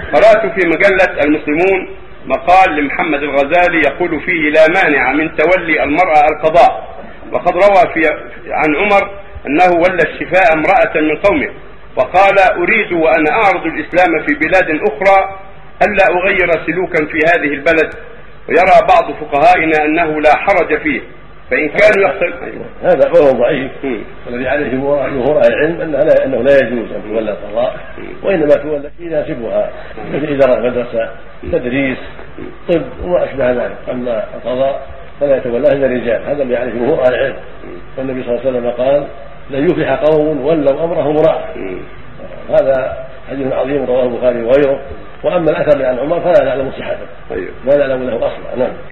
قرأت في مجلة المسلمون مقال لمحمد الغزالي يقول فيه لا مانع من تولي المرأة القضاء وقد روى في عن عمر أنه ولى الشفاء امرأة من قومه وقال أريد وأنا أعرض الإسلام في بلاد أخرى ألا أغير سلوكا في هذه البلد؟ ويرى بعض فقهائنا أنه لا حرج فيه. فإن كانوا أيوة. هذا قول ضعيف. والذي عليه جمهور أهل العلم أنه لا أنه لا يجوز أن تولى القضاء وإنما تولى يناسبها مثل إدارة مدرسه تدريس طب وما أشبه ذلك. أما القضاء فلا يتولاه إلا الرجال. هذا اللي عليه جمهور أهل العلم. والنبي صلى الله عليه وسلم قال لن يفلح قوم ولوا أمرهم امرأة. هذا حديث عظيم رواه البخاري وغيره. وأما الأثر عن عمر فلا نعلم صحته. أيوه. لا نعلم له أصلا. نعم.